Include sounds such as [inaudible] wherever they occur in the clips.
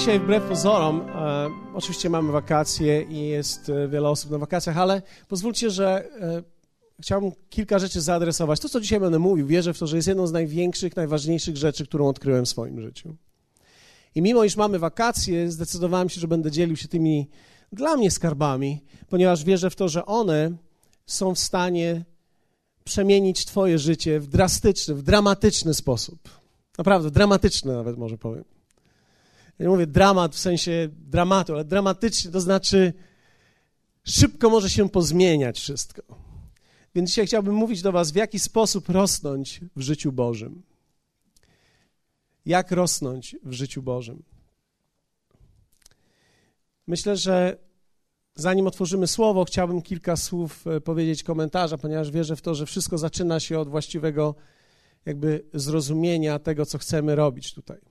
dzisiaj wbrew pozorom, e, oczywiście mamy wakacje i jest e, wiele osób na wakacjach, ale pozwólcie, że e, chciałbym kilka rzeczy zaadresować. To, co dzisiaj będę mówił, wierzę w to, że jest jedną z największych, najważniejszych rzeczy, którą odkryłem w swoim życiu. I mimo, iż mamy wakacje, zdecydowałem się, że będę dzielił się tymi dla mnie skarbami, ponieważ wierzę w to, że one są w stanie przemienić Twoje życie w drastyczny, w dramatyczny sposób. Naprawdę, dramatyczny nawet może powiem. Ja nie mówię dramat w sensie dramatu, ale dramatycznie to znaczy szybko może się pozmieniać wszystko. Więc dzisiaj chciałbym mówić do Was, w jaki sposób rosnąć w życiu Bożym. Jak rosnąć w życiu Bożym. Myślę, że zanim otworzymy słowo, chciałbym kilka słów e, powiedzieć komentarza, ponieważ wierzę w to, że wszystko zaczyna się od właściwego jakby zrozumienia tego, co chcemy robić tutaj.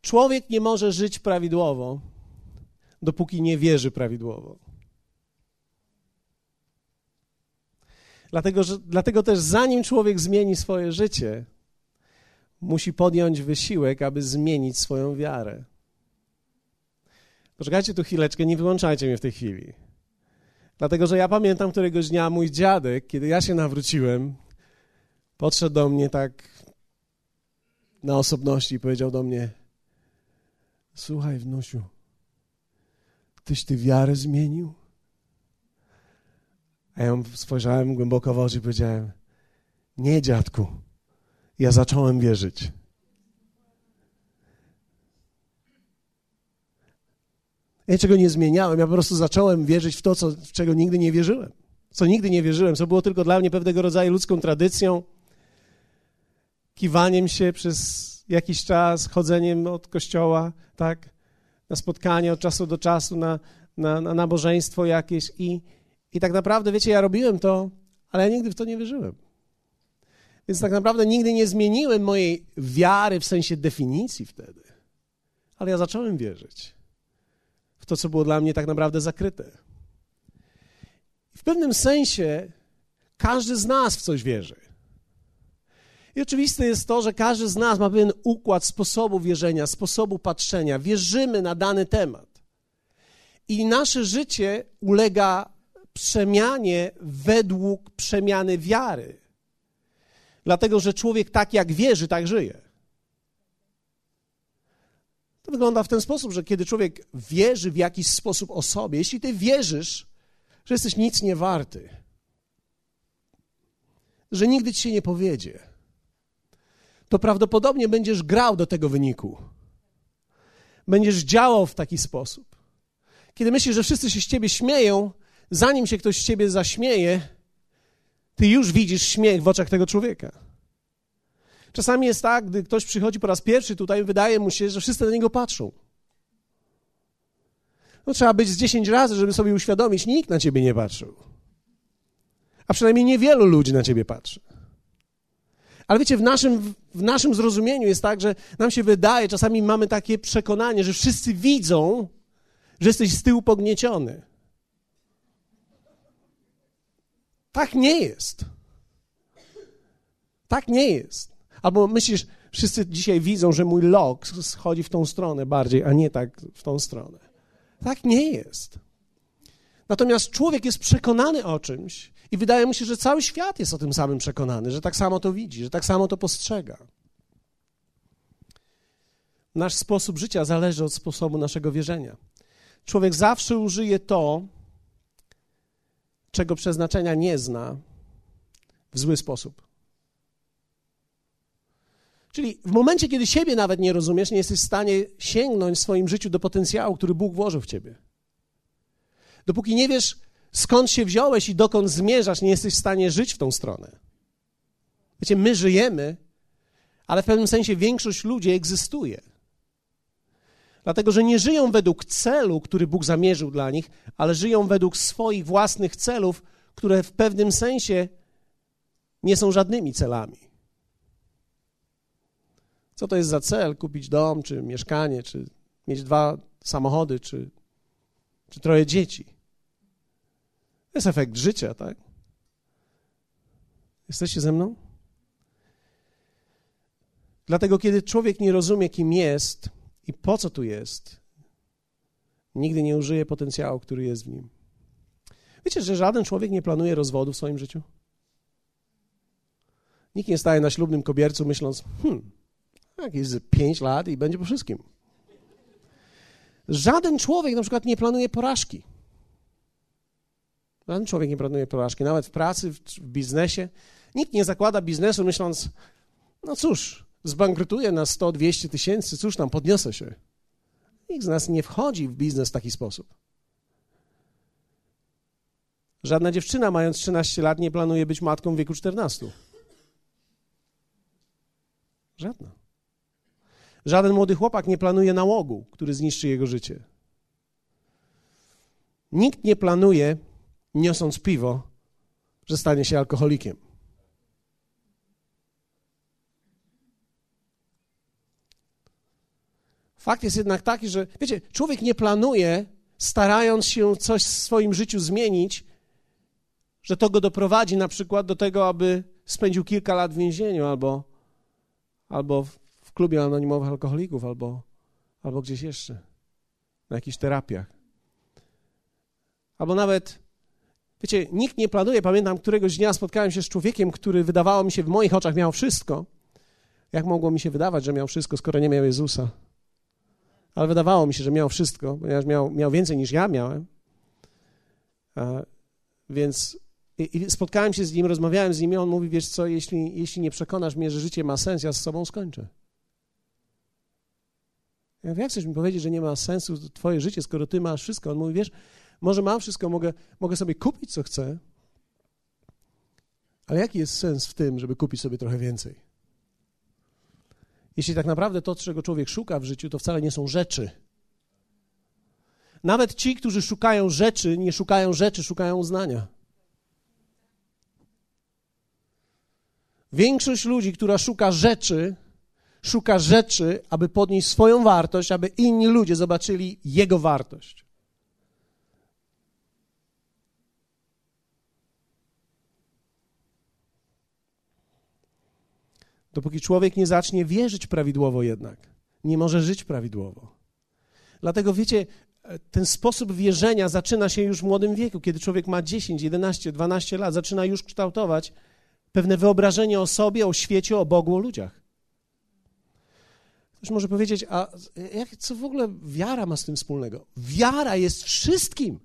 Człowiek nie może żyć prawidłowo, dopóki nie wierzy prawidłowo. Dlatego, że, dlatego też, zanim człowiek zmieni swoje życie, musi podjąć wysiłek, aby zmienić swoją wiarę. Poczekajcie tu chwileczkę, nie wyłączajcie mnie w tej chwili. Dlatego, że ja pamiętam któregoś dnia mój dziadek, kiedy ja się nawróciłem, podszedł do mnie tak na osobności i powiedział do mnie: Słuchaj, wnusiu, tyś ty wiarę zmienił? A ja spojrzałem głęboko w oczy i powiedziałem: Nie, dziadku, ja zacząłem wierzyć. Ja czego nie zmieniałem, ja po prostu zacząłem wierzyć w to, co, w czego nigdy nie wierzyłem. Co nigdy nie wierzyłem, co było tylko dla mnie pewnego rodzaju ludzką tradycją, kiwaniem się przez jakiś czas, chodzeniem od kościoła, tak, na spotkanie od czasu do czasu, na, na, na nabożeństwo jakieś i, i tak naprawdę, wiecie, ja robiłem to, ale ja nigdy w to nie wierzyłem. Więc tak naprawdę nigdy nie zmieniłem mojej wiary w sensie definicji wtedy. Ale ja zacząłem wierzyć w to, co było dla mnie tak naprawdę zakryte. W pewnym sensie każdy z nas w coś wierzy. I oczywiste jest to, że każdy z nas ma pewien układ sposobu wierzenia, sposobu patrzenia. Wierzymy na dany temat. I nasze życie ulega przemianie według przemiany wiary. Dlatego, że człowiek tak jak wierzy, tak żyje. To wygląda w ten sposób, że kiedy człowiek wierzy w jakiś sposób o sobie, jeśli ty wierzysz, że jesteś nic nie warty, że nigdy ci się nie powiedzie, to prawdopodobnie będziesz grał do tego wyniku. Będziesz działał w taki sposób. Kiedy myślisz, że wszyscy się z ciebie śmieją, zanim się ktoś z ciebie zaśmieje, ty już widzisz śmiech w oczach tego człowieka. Czasami jest tak, gdy ktoś przychodzi po raz pierwszy tutaj, wydaje mu się, że wszyscy na niego patrzą. No, trzeba być z 10 razy, żeby sobie uświadomić, nikt na ciebie nie patrzył. A przynajmniej niewielu ludzi na ciebie patrzy. Ale wiecie, w naszym, w naszym zrozumieniu jest tak, że nam się wydaje, czasami mamy takie przekonanie, że wszyscy widzą, że jesteś z tyłu pognieciony. Tak nie jest. Tak nie jest. Albo myślisz, wszyscy dzisiaj widzą, że mój lok schodzi w tą stronę bardziej, a nie tak w tą stronę. Tak nie jest. Natomiast człowiek jest przekonany o czymś i wydaje mu się, że cały świat jest o tym samym przekonany, że tak samo to widzi, że tak samo to postrzega. Nasz sposób życia zależy od sposobu naszego wierzenia. Człowiek zawsze użyje to, czego przeznaczenia nie zna, w zły sposób. Czyli w momencie, kiedy siebie nawet nie rozumiesz, nie jesteś w stanie sięgnąć w swoim życiu do potencjału, który Bóg włożył w ciebie. Dopóki nie wiesz, skąd się wziąłeś i dokąd zmierzasz, nie jesteś w stanie żyć w tą stronę. Wiecie, my żyjemy, ale w pewnym sensie większość ludzi egzystuje. Dlatego, że nie żyją według celu, który Bóg zamierzył dla nich, ale żyją według swoich własnych celów, które w pewnym sensie nie są żadnymi celami. Co to jest za cel? Kupić dom, czy mieszkanie, czy mieć dwa samochody, czy, czy troje dzieci jest efekt życia, tak? Jesteście ze mną? Dlatego, kiedy człowiek nie rozumie, kim jest i po co tu jest, nigdy nie użyje potencjału, który jest w nim. Wiecie, że żaden człowiek nie planuje rozwodu w swoim życiu? Nikt nie staje na ślubnym kobiercu myśląc, hmm, jakieś pięć lat i będzie po wszystkim. Żaden człowiek na przykład nie planuje porażki. Żaden człowiek nie planuje porażki, nawet w pracy, w, biznesie. Nikt nie zakłada biznesu myśląc, no cóż, zbankrutuję na 100-200 tysięcy, cóż tam, podniosę się. Nikt z nas nie wchodzi w biznes w taki sposób. Żadna dziewczyna mając 13 lat nie planuje być matką w wieku 14. Żadna. Żaden młody chłopak nie planuje nałogu, który zniszczy jego życie. Nikt nie planuje, niosąc piwo, że stanie się alkoholikiem. Fakt jest jednak taki, że wiecie, człowiek nie planuje, starając się coś w swoim życiu zmienić, że to go doprowadzi na przykład do tego, aby spędził kilka lat w więzieniu albo, albo w klubie anonimowych alkoholików, albo, albo gdzieś jeszcze, na jakichś terapiach. Albo nawet, wiecie, nikt nie planuje. Pamiętam, któregoś dnia spotkałem się z człowiekiem, który wydawało mi się w moich oczach miał wszystko. Jak mogło mi się wydawać, że miał wszystko, skoro nie miał Jezusa? Ale wydawało mi się, że miał wszystko, ponieważ miał, miał więcej niż ja miałem. A, więc i, i spotkałem się z nim, rozmawiałem z nim i on mówi, wiesz co, jeśli, jeśli nie przekonasz mnie, że życie ma sens, ja z sobą skończę. Ja mówię, jak chcesz mi powiedzieć, że nie ma sensu twoje życie, skoro ty masz wszystko? On mówi, wiesz, może mam wszystko, mogę, mogę sobie kupić, co chcę, ale jaki jest sens w tym, żeby kupić sobie trochę więcej? Jeśli tak naprawdę to, czego człowiek szuka w życiu, to wcale nie są rzeczy. Nawet ci, którzy szukają rzeczy, nie szukają rzeczy, szukają uznania. Większość ludzi, która szuka rzeczy, szuka rzeczy, aby podnieść swoją wartość, aby inni ludzie zobaczyli jego wartość. Dopóki człowiek nie zacznie wierzyć prawidłowo jednak, nie może żyć prawidłowo. Dlatego wiecie, ten sposób wierzenia zaczyna się już w młodym wieku, kiedy człowiek ma 10, 11, 12 lat, zaczyna już kształtować pewne wyobrażenie o sobie, o świecie, o Bogu, o ludziach. Ktoś może powiedzieć, a jak, co w ogóle wiara ma z tym wspólnego? Wiara jest wszystkim.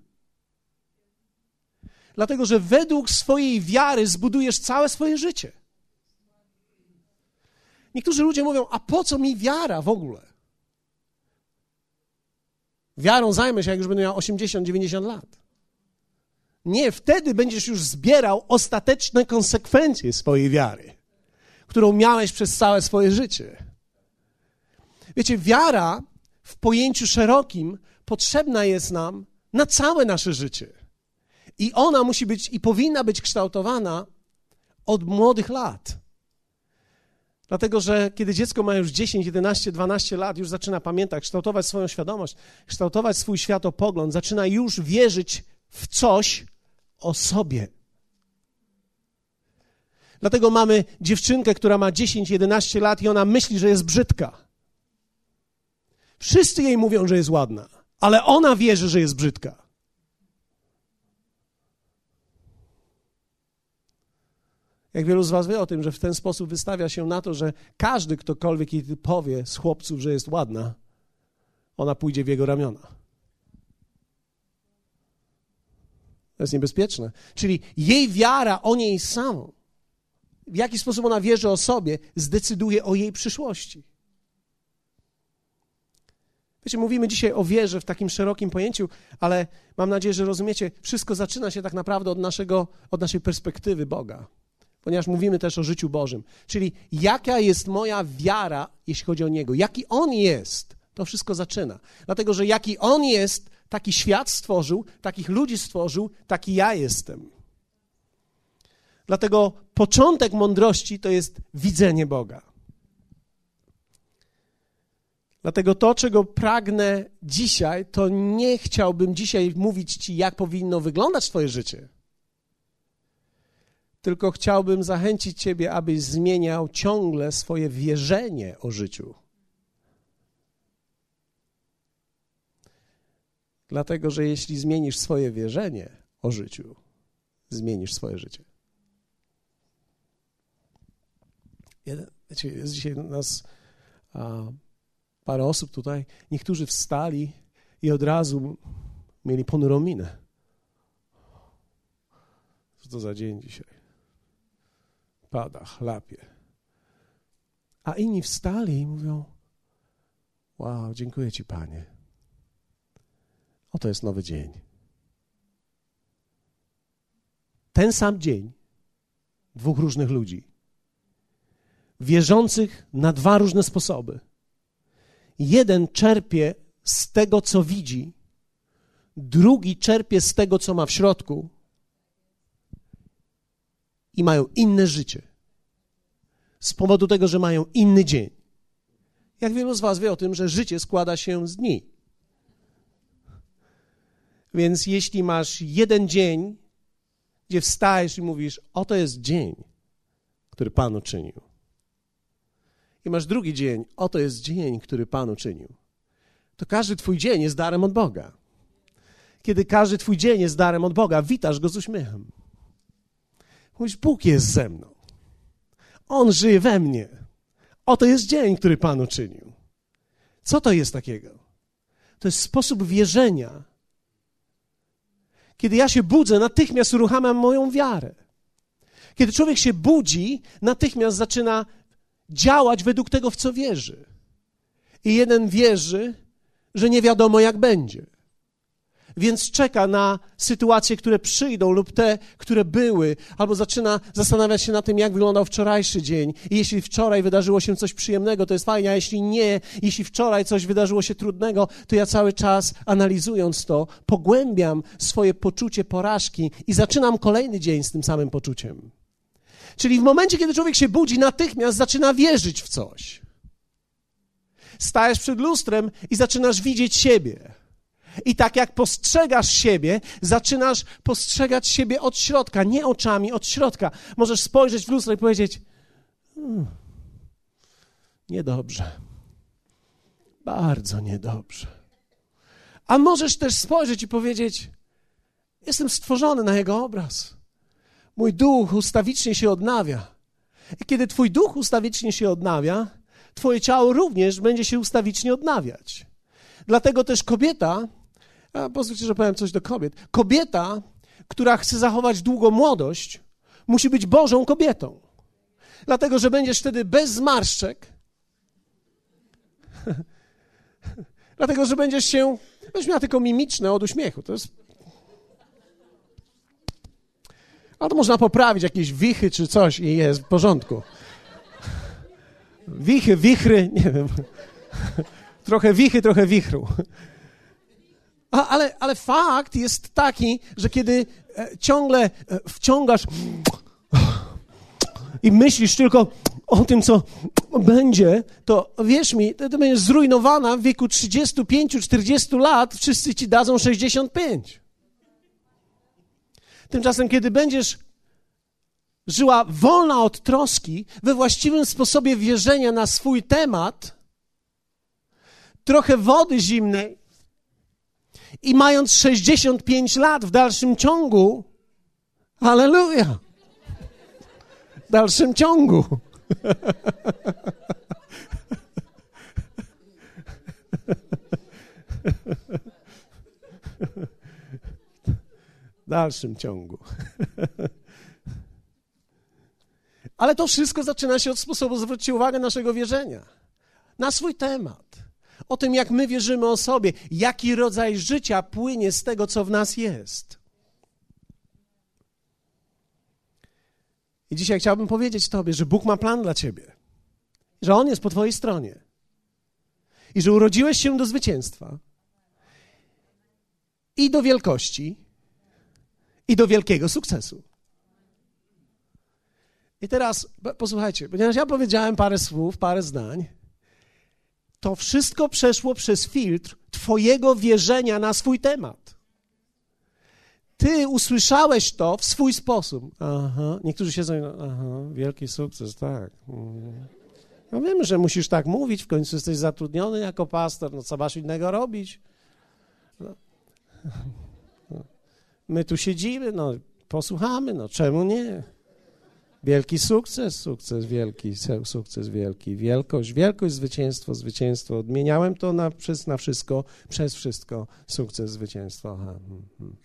Dlatego, że według swojej wiary zbudujesz całe swoje życie. Niektórzy ludzie mówią, a po co mi wiara w ogóle? Wiarą zajmę się, jak już będę miał 80-90 lat. Nie, wtedy będziesz już zbierał ostateczne konsekwencje swojej wiary, którą miałeś przez całe swoje życie. Wiecie, wiara w pojęciu szerokim potrzebna jest nam na całe nasze życie. I ona musi być i powinna być kształtowana od młodych lat. Dlatego, że kiedy dziecko ma już 10, 11, 12 lat, już zaczyna pamiętać, kształtować swoją świadomość, kształtować swój światopogląd, zaczyna już wierzyć w coś, o sobie. Dlatego mamy dziewczynkę, która ma 10-11 lat i ona myśli, że jest brzydka. Wszyscy jej mówią, że jest ładna, ale ona wierzy, że jest brzydka. Jak wielu z Was wie o tym, że w ten sposób wystawia się na to, że każdy, ktokolwiek jej powie z chłopców, że jest ładna, ona pójdzie w jego ramiona. To jest niebezpieczne. Czyli jej wiara o niej samą, w jaki sposób ona wierzy o sobie, zdecyduje o jej przyszłości. Wiecie, mówimy dzisiaj o wierze w takim szerokim pojęciu, ale mam nadzieję, że rozumiecie, wszystko zaczyna się tak naprawdę od, naszego, od naszej perspektywy Boga, ponieważ mówimy też o życiu Bożym. Czyli jaka jest moja wiara, jeśli chodzi o Niego, jaki On jest, to wszystko zaczyna. Dlatego, że jaki On jest, taki świat stworzył, takich ludzi stworzył, taki ja jestem. Dlatego początek mądrości to jest widzenie Boga. Dlatego to, czego pragnę dzisiaj, to nie chciałbym dzisiaj mówić Ci, jak powinno wyglądać Twoje życie. Tylko chciałbym zachęcić Ciebie, abyś zmieniał ciągle swoje wierzenie o życiu. Dlatego, że jeśli zmienisz swoje wierzenie o życiu, zmienisz swoje życie. Jest dzisiaj nas a, parę osób tutaj. Niektórzy wstali i od razu mieli ponurą minę. Co to za dzień dzisiaj? Pada, chlapie. A inni wstali i mówią: Wow, dziękuję Ci, Panie. Oto jest nowy dzień. Ten sam dzień dwóch różnych ludzi, wierzących na dwa różne sposoby. Jeden czerpie z tego, co widzi, drugi czerpie z tego, co ma w środku i mają inne życie. Z powodu tego, że mają inny dzień. Jak wielu z Was wie o tym, że życie składa się z dni. Więc jeśli masz jeden dzień, gdzie wstajesz i mówisz, oto jest dzień, który Pan uczynił. I masz drugi dzień, oto jest dzień, który Pan uczynił. To każdy Twój dzień jest darem od Boga. Kiedy każdy Twój dzień jest darem od Boga, witasz go z uśmiechem. Mówisz, Bóg jest ze mną. On żyje we mnie. Oto jest dzień, który Pan uczynił. Co to jest takiego? To jest sposób wierzenia. Kiedy ja się budzę, natychmiast uruchamiam moją wiarę. Kiedy człowiek się budzi, natychmiast zaczyna działać według tego, w co wierzy. I jeden wierzy, że nie wiadomo, jak będzie więc czeka na sytuacje, które przyjdą lub te, które były, albo zaczyna zastanawiać się na tym, jak wyglądał wczorajszy dzień. I jeśli wczoraj wydarzyło się coś przyjemnego, to jest fajnie, a jeśli nie, jeśli wczoraj coś wydarzyło się trudnego, to ja cały czas analizując to, pogłębiam swoje poczucie porażki i zaczynam kolejny dzień z tym samym poczuciem. Czyli w momencie, kiedy człowiek się budzi, natychmiast zaczyna wierzyć w coś. Stajesz przed lustrem i zaczynasz widzieć siebie. I tak jak postrzegasz siebie, zaczynasz postrzegać siebie od środka, nie oczami, od środka. Możesz spojrzeć w lustro i powiedzieć: hmm, Niedobrze. Bardzo niedobrze. A możesz też spojrzeć i powiedzieć: Jestem stworzony na Jego obraz. Mój duch ustawicznie się odnawia. I kiedy Twój duch ustawicznie się odnawia, Twoje ciało również będzie się ustawicznie odnawiać. Dlatego też kobieta pozwólcie, że powiem coś do kobiet. Kobieta, która chce zachować długą młodość, musi być Bożą kobietą. Dlatego, że będziesz wtedy bez zmarszczek. [laughs] Dlatego, że będziesz się. Będziesz miała tylko mimiczne od uśmiechu. To jest. Ale to można poprawić, jakieś wichy czy coś i jest w porządku. Wichy, wichry, nie wiem. [laughs] Trochę wichy, trochę wichru. A, ale, ale fakt jest taki, że kiedy e, ciągle e, wciągasz i myślisz tylko o tym, co będzie, to wierz mi, to, to będziesz zrujnowana w wieku 35-40 lat, wszyscy ci dadzą 65. Tymczasem, kiedy będziesz żyła wolna od troski, we właściwym sposobie wierzenia na swój temat, trochę wody zimnej, i mając 65 lat w dalszym ciągu, aleluja, w dalszym ciągu. W dalszym ciągu. Ale to wszystko zaczyna się od sposobu, zwróćcie uwagę, naszego wierzenia. Na swój temat o tym, jak my wierzymy o sobie, jaki rodzaj życia płynie z tego, co w nas jest. I dzisiaj chciałbym powiedzieć Tobie, że Bóg ma plan dla Ciebie, że On jest po Twojej stronie i że urodziłeś się do zwycięstwa i do wielkości i do wielkiego sukcesu. I teraz posłuchajcie, ponieważ ja powiedziałem parę słów, parę zdań, to wszystko przeszło przez filtr Twojego wierzenia na swój temat. Ty usłyszałeś to w swój sposób. Aha, niektórzy zajmują, aha, wielki sukces, tak. No wiem, że musisz tak mówić, w końcu jesteś zatrudniony jako pastor, no co masz innego robić? No. My tu siedzimy, no posłuchamy, no czemu nie? Wielki sukces, sukces wielki, sukces wielki, wielkość, wielkość, zwycięstwo, zwycięstwo. Odmieniałem to na, przez, na wszystko, przez wszystko, sukces, zwycięstwo. Aha. Hmm, hmm.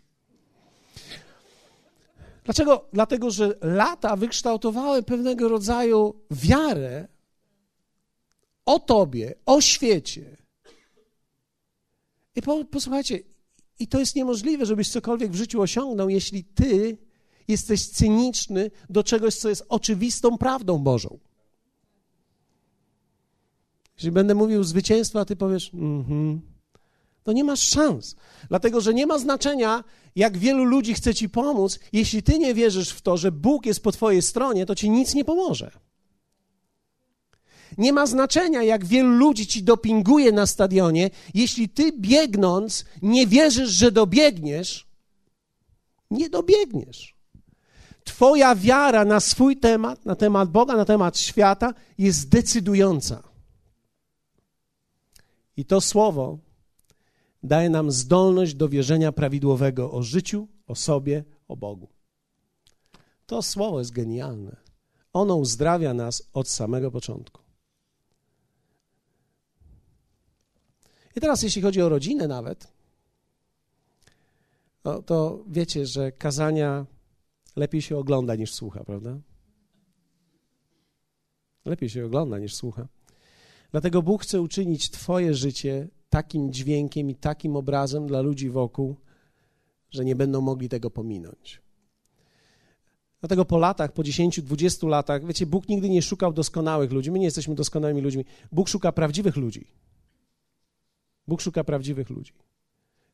Dlaczego? Dlatego, że lata wykształtowały pewnego rodzaju wiarę o Tobie, o świecie. I po, posłuchajcie, i to jest niemożliwe, żebyś cokolwiek w życiu osiągnął, jeśli Ty jesteś cyniczny do czegoś, co jest oczywistą prawdą Bożą. Jeśli będę mówił zwycięstwo, a Ty powiesz, mhm, to nie masz szans. Dlatego, że nie ma znaczenia, jak wielu ludzi chce Ci pomóc. Jeśli Ty nie wierzysz w to, że Bóg jest po Twojej stronie, to Ci nic nie pomoże. Nie ma znaczenia, jak wielu ludzi ci dopinguje na stadionie, jeśli ty biegnąc nie wierzysz, że dobiegniesz, nie dobiegniesz. Twoja wiara na swój temat, na temat Boga, na temat świata jest decydująca. I to słowo daje nam zdolność do wierzenia prawidłowego o życiu, o sobie, o Bogu. To słowo jest genialne. Ono uzdrawia nas od samego początku. I teraz, jeśli chodzi o rodzinę, nawet, no, to wiecie, że kazania lepiej się ogląda niż słucha, prawda? Lepiej się ogląda niż słucha. Dlatego Bóg chce uczynić Twoje życie takim dźwiękiem i takim obrazem dla ludzi wokół, że nie będą mogli tego pominąć. Dlatego po latach, po 10-20 latach, wiecie, Bóg nigdy nie szukał doskonałych ludzi. My nie jesteśmy doskonałymi ludźmi. Bóg szuka prawdziwych ludzi. Bóg szuka prawdziwych ludzi,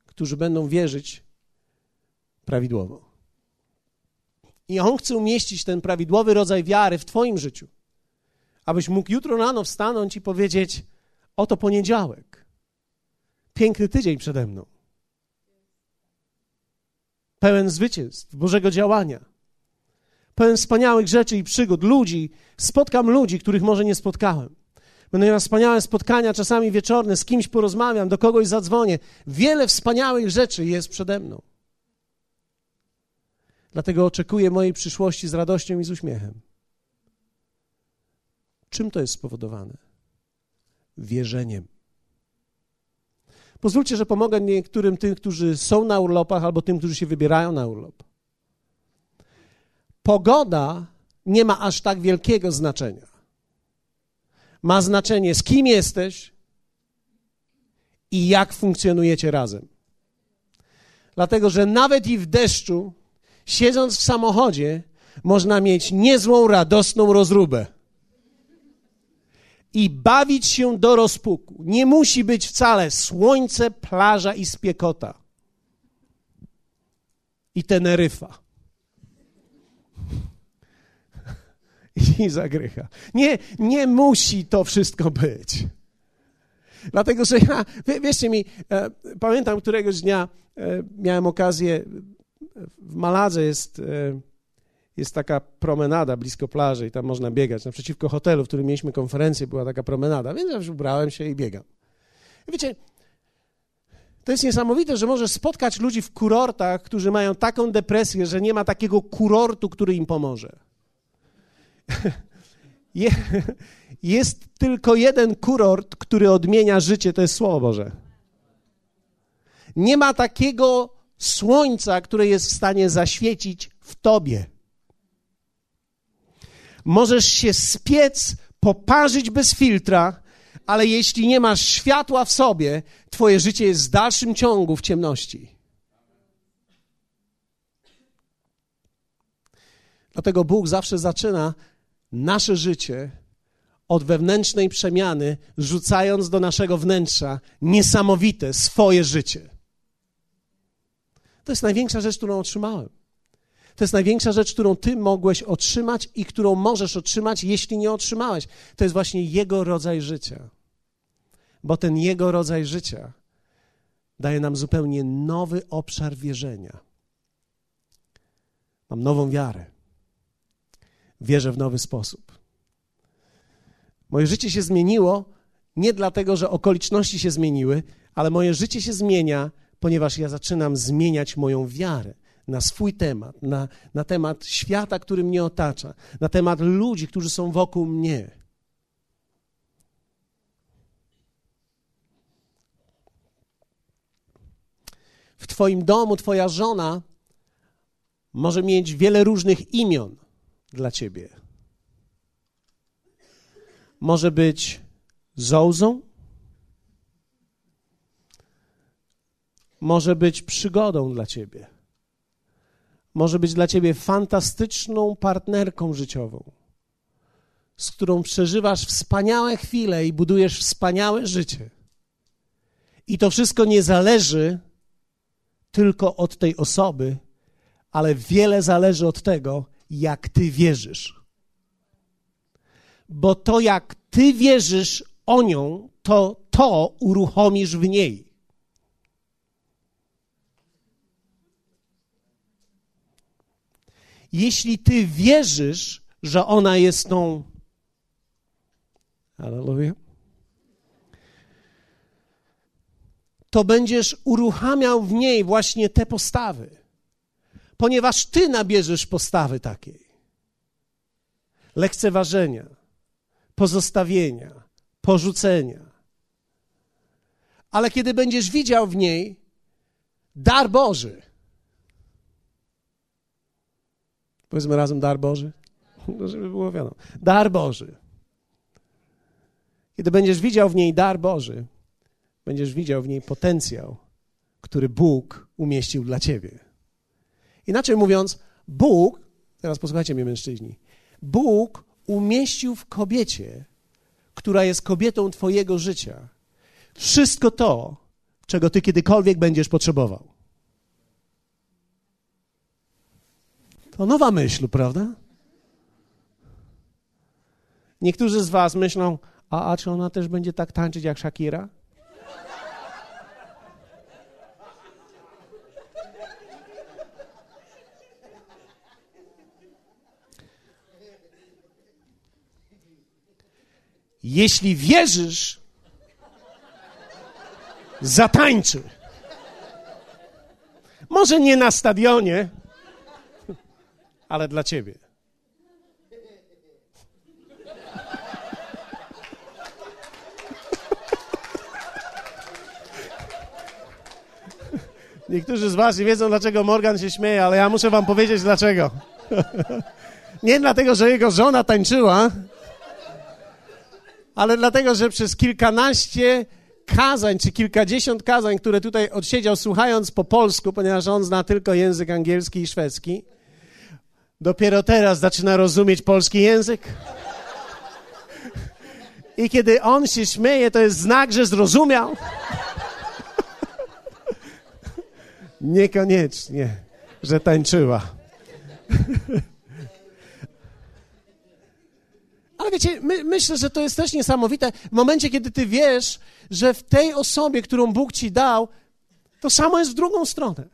którzy będą wierzyć prawidłowo. I On chce umieścić ten prawidłowy rodzaj wiary w Twoim życiu, abyś mógł jutro rano wstanąć i powiedzieć: Oto poniedziałek. Piękny tydzień przede mną. Pełen zwycięstw, Bożego działania. Pełen wspaniałych rzeczy i przygód, ludzi. Spotkam ludzi, których może nie spotkałem. Będę miał wspaniałe spotkania, czasami wieczorne, z kimś porozmawiam, do kogoś zadzwonię. Wiele wspaniałych rzeczy jest przede mną. Dlatego oczekuję mojej przyszłości z radością i z uśmiechem. Czym to jest spowodowane? Wierzeniem. Pozwólcie, że pomogę niektórym tym, którzy są na urlopach, albo tym, którzy się wybierają na urlop. Pogoda nie ma aż tak wielkiego znaczenia ma znaczenie, z kim jesteś i jak funkcjonujecie razem. Dlatego, że nawet i w deszczu, siedząc w samochodzie, można mieć niezłą, radosną rozróbę i bawić się do rozpuku. Nie musi być wcale słońce, plaża i spiekota. I Teneryfa. [laughs] i zagrycha. Nie, nie musi to wszystko być. Dlatego, że ja, wie, mi, e, pamiętam któregoś dnia e, miałem okazję, w Maladze jest, e, jest taka promenada blisko plaży i tam można biegać. Naprzeciwko hotelu, w którym mieliśmy konferencję, była taka promenada, więc już ubrałem się i biegam. I wiecie, to jest niesamowite, że możesz spotkać ludzi w kurortach, którzy mają taką depresję, że nie ma takiego kurortu, który im pomoże. [laughs] jest tylko jeden kurort, który odmienia życie, to jest Słowo Boże. Nie ma takiego słońca, które jest w stanie zaświecić w tobie. Możesz się spiec, poparzyć bez filtra, ale jeśli nie masz światła w sobie, twoje życie jest w dalszym ciągu w ciemności. Dlatego Bóg zawsze zaczyna nasze życie od wewnętrznej przemiany, rzucając do naszego wnętrza niesamowite swoje życie. To jest największa rzecz, którą otrzymałem. To jest największa rzecz, którą ty mogłeś otrzymać i którą możesz otrzymać, jeśli nie otrzymałeś. To jest właśnie Jego rodzaj życia. Bo ten Jego rodzaj życia daje nam zupełnie nowy obszar wierzenia. Mam nową wiarę wierzę w nowy sposób. Moje życie się zmieniło nie dlatego, że okoliczności się zmieniły, ale moje życie się zmienia, ponieważ ja zaczynam zmieniać moją wiarę na swój temat, na, na temat świata, który mnie otacza, na temat ludzi, którzy są wokół mnie. W Twoim domu Twoja żona może mieć wiele różnych imion dla Ciebie. Może być Zołzą, może być przygodą dla Ciebie. Może być dla Ciebie fantastyczną partnerką życiową, z którą przeżywasz wspaniałe chwile i budujesz wspaniałe życie. I to wszystko nie zależy tylko od tej osoby, ale wiele zależy od tego, jak ty wierzysz. Bo to, jak ty wierzysz o nią, to to uruchomisz w niej. Jeśli ty wierzysz, że ona jest tą. Hallelujah. To będziesz uruchamiał w niej właśnie te postawy, ponieważ ty nabierzesz postawy takiej lekceważenia, pozostawienia, porzucenia. Ale kiedy będziesz widział w niej dar Boży, Powiedzmy razem dar Boży. [laughs] No, żeby było wiadomo. Dar Boży. Kiedy będziesz widział w niej dar Boży, będziesz widział w niej potencjał, który Bóg umieścił dla ciebie. Inaczej mówiąc, Bóg, teraz posłuchajcie mnie mężczyźni, Bóg umieścił w kobiecie, która jest kobietą twojego życia, wszystko to, czego ty kiedykolwiek będziesz potrzebował. To nowa myśl, prawda? Niektórzy z Was myślą, a, a czy ona też będzie tak tańczyć jak Shakira? Jeśli wierzysz, zatańczy. Może nie na stadionie, ale dla ciebie. Niektórzy z Was nie wiedzą, dlaczego Morgan się śmieje, ale ja muszę Wam powiedzieć dlaczego. [laughs] nie dlatego, że jego żona tańczyła, ale dlatego, że przez kilkanaście kazań, czy kilkadziesiąt kazań, które tutaj odsiedział, słuchając po polsku, ponieważ on zna tylko język angielski i szwedzki, dopiero teraz zaczyna rozumieć polski język. I kiedy on się śmieje, to jest znak, że zrozumiał. Niekoniecznie, że tańczyła. Ale wiecie, my, myślę, że to jest też niesamowite. W momencie, kiedy ty wiesz, że w tej osobie, którą Bóg ci dał, to samo jest w drugą stronę.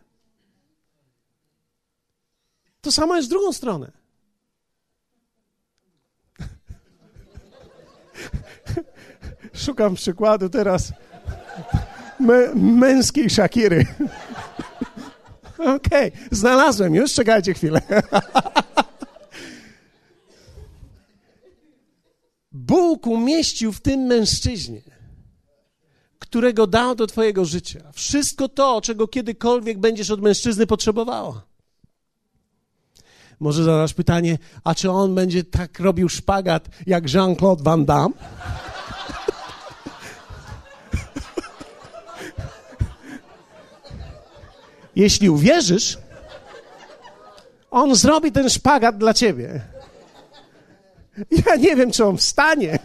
To samo jest w drugą stronę. Szukam przykładu teraz męskiej Shakiry. Okej, okay, znalazłem już, czekajcie chwilę. Bóg umieścił w tym mężczyźnie, którego dał do Twojego życia, wszystko to, czego kiedykolwiek będziesz od mężczyzny potrzebowała. Może zadasz pytanie, a czy on będzie tak robił szpagat jak Jean-Claude Van Damme? Jeśli uwierzysz, on zrobi ten szpagat dla ciebie. Ja nie wiem, czy on wstanie.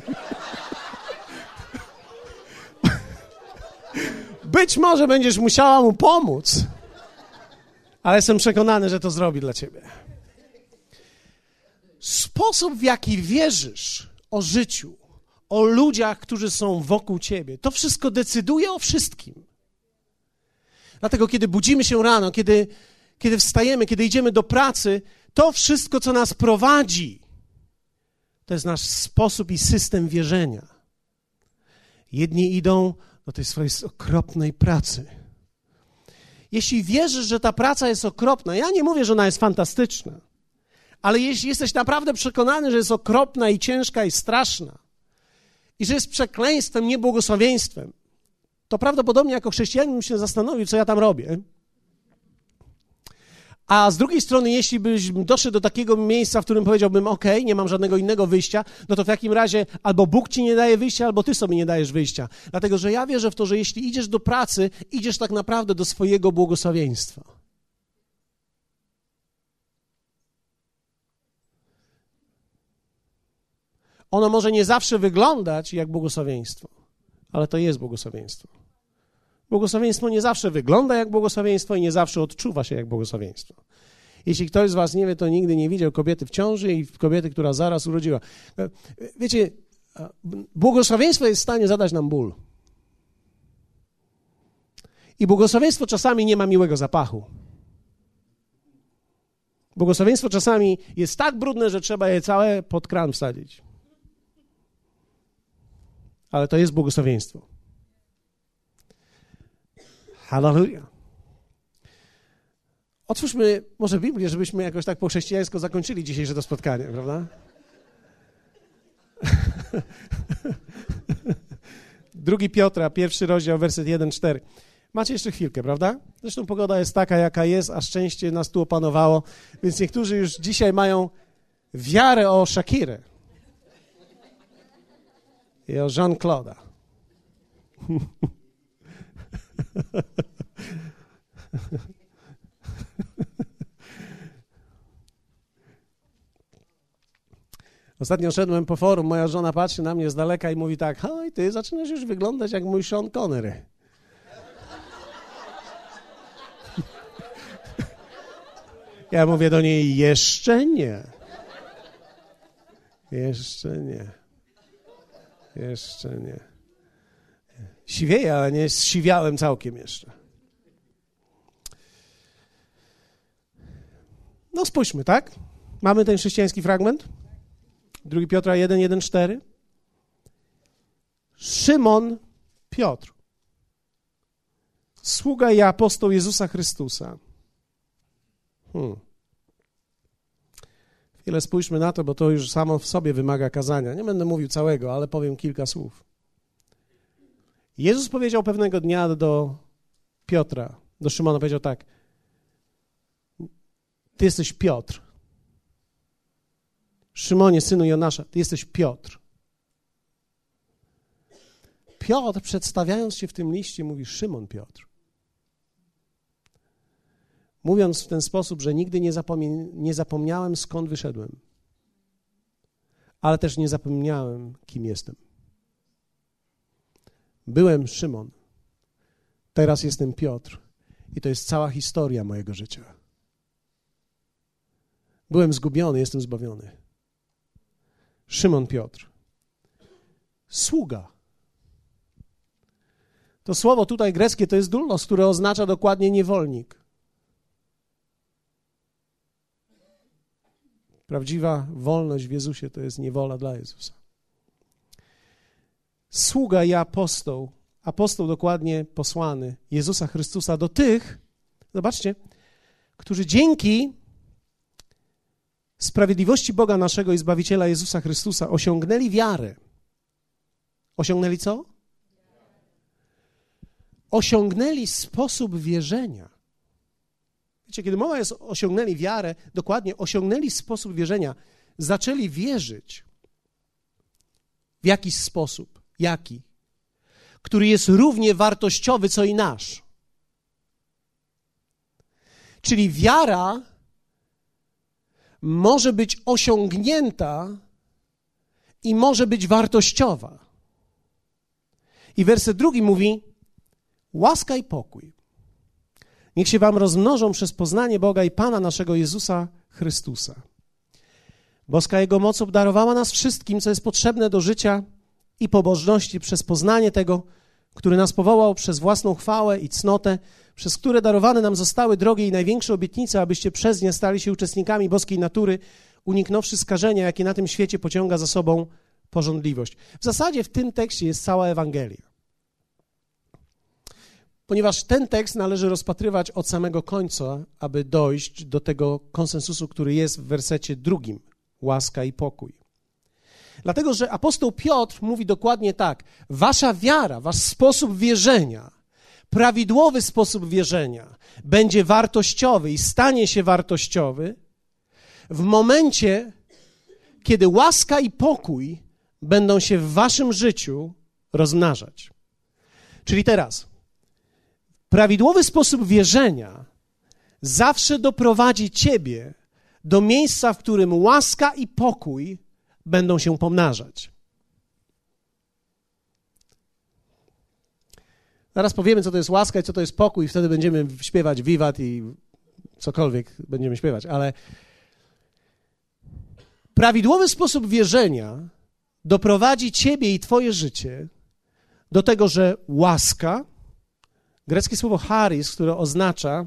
Być może będziesz musiała mu pomóc, ale jestem przekonany, że to zrobi dla ciebie. Sposób, w jaki wierzysz o życiu, o ludziach, którzy są wokół ciebie, to wszystko decyduje o wszystkim. Dlatego, kiedy budzimy się rano, kiedy, kiedy wstajemy, kiedy idziemy do pracy, to wszystko, co nas prowadzi, to jest nasz sposób i system wierzenia. Jedni idą do tej swojej okropnej pracy. jeśli wierzysz, że ta praca jest okropna, ja nie mówię, że ona jest fantastyczna, ale jeśli jesteś naprawdę przekonany, że jest okropna i ciężka i straszna i że jest przekleństwem, niebłogosławieństwem, to prawdopodobnie jako chrześcijanin się zastanowił, co ja tam robię. A z drugiej strony, jeśli byś doszedł do takiego miejsca, w którym powiedziałbym, OK, nie mam żadnego innego wyjścia, no to w takim razie albo Bóg ci nie daje wyjścia, albo ty sobie nie dajesz wyjścia. Dlatego, że ja wierzę w to, że jeśli idziesz do pracy, idziesz tak naprawdę do swojego błogosławieństwa. Ono może nie zawsze wyglądać jak błogosławieństwo, ale to jest błogosławieństwo. Błogosławieństwo nie zawsze wygląda jak błogosławieństwo i nie zawsze odczuwa się jak błogosławieństwo. Jeśli ktoś z Was nie wie, to nigdy nie widział kobiety w ciąży i kobiety, która zaraz urodziła. Wiecie, błogosławieństwo jest w stanie zadać nam ból. I błogosławieństwo czasami nie ma miłego zapachu. Błogosławieństwo czasami jest tak brudne, że trzeba je całe pod kran wsadzić. Ale to jest błogosławieństwo. Hallelujah. Otwórzmy może Biblię, żebyśmy jakoś tak po chrześcijańsko zakończyli dzisiejsze to spotkanie, prawda? [laughs] Drugi Piotra, pierwszy rozdział, werset 1-4. Macie jeszcze chwilkę, prawda? Zresztą pogoda jest taka, jaka jest, a szczęście nas tu opanowało, więc niektórzy już dzisiaj mają wiarę o Shakirę i o Jean-Claude'a. Ostatnio szedłem po forum, moja żona patrzy na mnie z daleka i mówi tak, hoj, ty zaczynasz już wyglądać jak mój Sean Connery. Ja mówię do niej, jeszcze nie. Jeszcze nie. Jeszcze nie. Siwieję, ale nie siwiałem całkiem jeszcze. No spójrzmy, tak? Mamy ten chrześcijański fragment? 2 Piotra 1, 1, 4. Szymon Piotr, sługa i apostoł Jezusa Chrystusa. Hmm. Chwilę spójrzmy na to, bo to już samo w sobie wymaga kazania. Nie będę mówił całego, ale powiem kilka słów. Jezus powiedział pewnego dnia do Piotra, do Szymona, powiedział tak: Ty jesteś Piotr. Szymonie, synu Jonasza, ty jesteś Piotr. Piotr, przedstawiając się w tym liście, mówi Szymon Piotr. Mówiąc w ten sposób, że nigdy nie, nie zapomniałem, skąd wyszedłem, ale też nie zapomniałem, kim jestem. Byłem Szymon, teraz jestem Piotr i to jest cała historia mojego życia. Byłem zgubiony, jestem zbawiony. Szymon Piotr. Sługa. To słowo tutaj greckie to jest dulnos, które oznacza dokładnie niewolnik. Prawdziwa wolność w Jezusie to jest niewola dla Jezusa. Sługa i apostoł, apostoł dokładnie posłany Jezusa Chrystusa do tych, zobaczcie, którzy dzięki sprawiedliwości Boga naszego i Zbawiciela Jezusa Chrystusa osiągnęli wiarę. Osiągnęli co? Osiągnęli sposób wierzenia. Wiecie, kiedy mowa jest osiągnęli wiarę, dokładnie osiągnęli sposób wierzenia, zaczęli wierzyć w jakiś sposób. Jaki? Który jest równie wartościowy, co i nasz. Czyli wiara może być osiągnięta i może być wartościowa. I werset drugi mówi: łaska i pokój. Niech się wam rozmnożą przez poznanie Boga i Pana naszego Jezusa Chrystusa. Boska Jego moc obdarowała nas wszystkim, co jest potrzebne do życia i pobożności przez poznanie tego, który nas powołał przez własną chwałę i cnotę, przez które darowane nam zostały drogie i największe obietnice, abyście przez nie stali się uczestnikami boskiej natury, uniknąwszy skażenia, jakie na tym świecie pociąga za sobą porządliwość. W zasadzie w tym tekście jest cała Ewangelia. Ponieważ ten tekst należy rozpatrywać od samego końca, aby dojść do tego konsensusu, który jest w wersecie drugim łaska i pokój. Dlatego, że apostoł Piotr mówi dokładnie tak: Wasza wiara, wasz sposób wierzenia, prawidłowy sposób wierzenia będzie wartościowy i stanie się wartościowy w momencie, kiedy łaska i pokój będą się w waszym życiu rozmnażać. Czyli teraz, prawidłowy sposób wierzenia zawsze doprowadzi ciebie do miejsca, w którym łaska i pokój będą się pomnażać. Zaraz powiemy, co to jest łaska i co to jest pokój, i wtedy będziemy śpiewać wiwat i cokolwiek będziemy śpiewać, ale prawidłowy sposób wierzenia doprowadzi ciebie i twoje życie do tego, że łaska, greckie słowo charis, które oznacza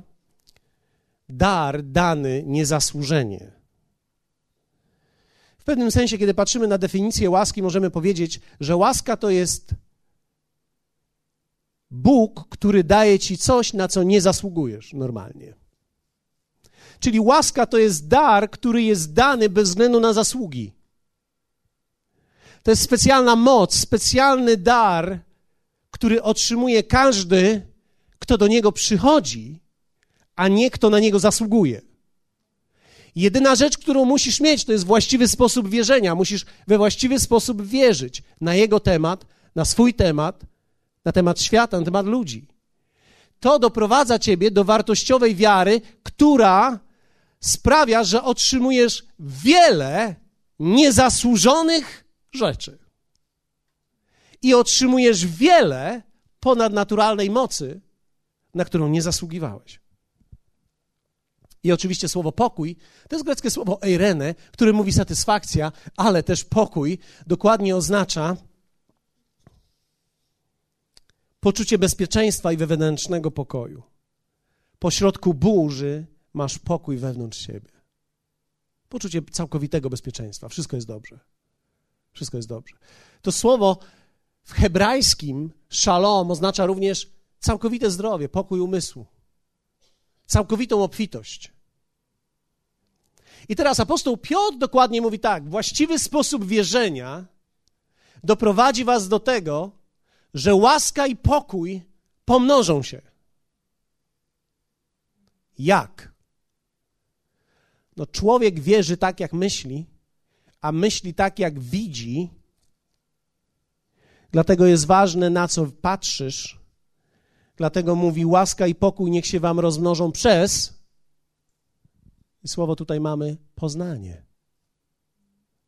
dar dany niezasłużenie. W pewnym sensie, kiedy patrzymy na definicję łaski, możemy powiedzieć, że łaska to jest Bóg, który daje ci coś, na co nie zasługujesz normalnie. Czyli łaska to jest dar, który jest dany bez względu na zasługi. To jest specjalna moc, specjalny dar, który otrzymuje każdy, kto do niego przychodzi, a nie kto na niego zasługuje. Jedyna rzecz, którą musisz mieć, to jest właściwy sposób wierzenia. Musisz we właściwy sposób wierzyć na jego temat, na swój temat, na temat świata, na temat ludzi. To doprowadza ciebie do wartościowej wiary, która sprawia, że otrzymujesz wiele niezasłużonych rzeczy. I otrzymujesz wiele ponadnaturalnej mocy, na którą nie zasługiwałeś. I oczywiście słowo pokój to jest greckie słowo eirene, które mówi satysfakcja, ale też pokój dokładnie oznacza poczucie bezpieczeństwa i wewnętrznego pokoju. Pośrodku burzy masz pokój wewnątrz siebie. Poczucie całkowitego bezpieczeństwa. Wszystko jest dobrze. Wszystko jest dobrze. To słowo w hebrajskim szalom oznacza również całkowite zdrowie, pokój umysłu, całkowitą obfitość. I teraz apostoł Piotr dokładnie mówi tak: właściwy sposób wierzenia doprowadzi was do tego, że łaska i pokój pomnożą się. Jak? No, człowiek wierzy tak, jak myśli, a myśli tak, jak widzi. Dlatego jest ważne, na co patrzysz. Dlatego mówi: łaska i pokój niech się wam rozmnożą przez. I słowo tutaj mamy poznanie.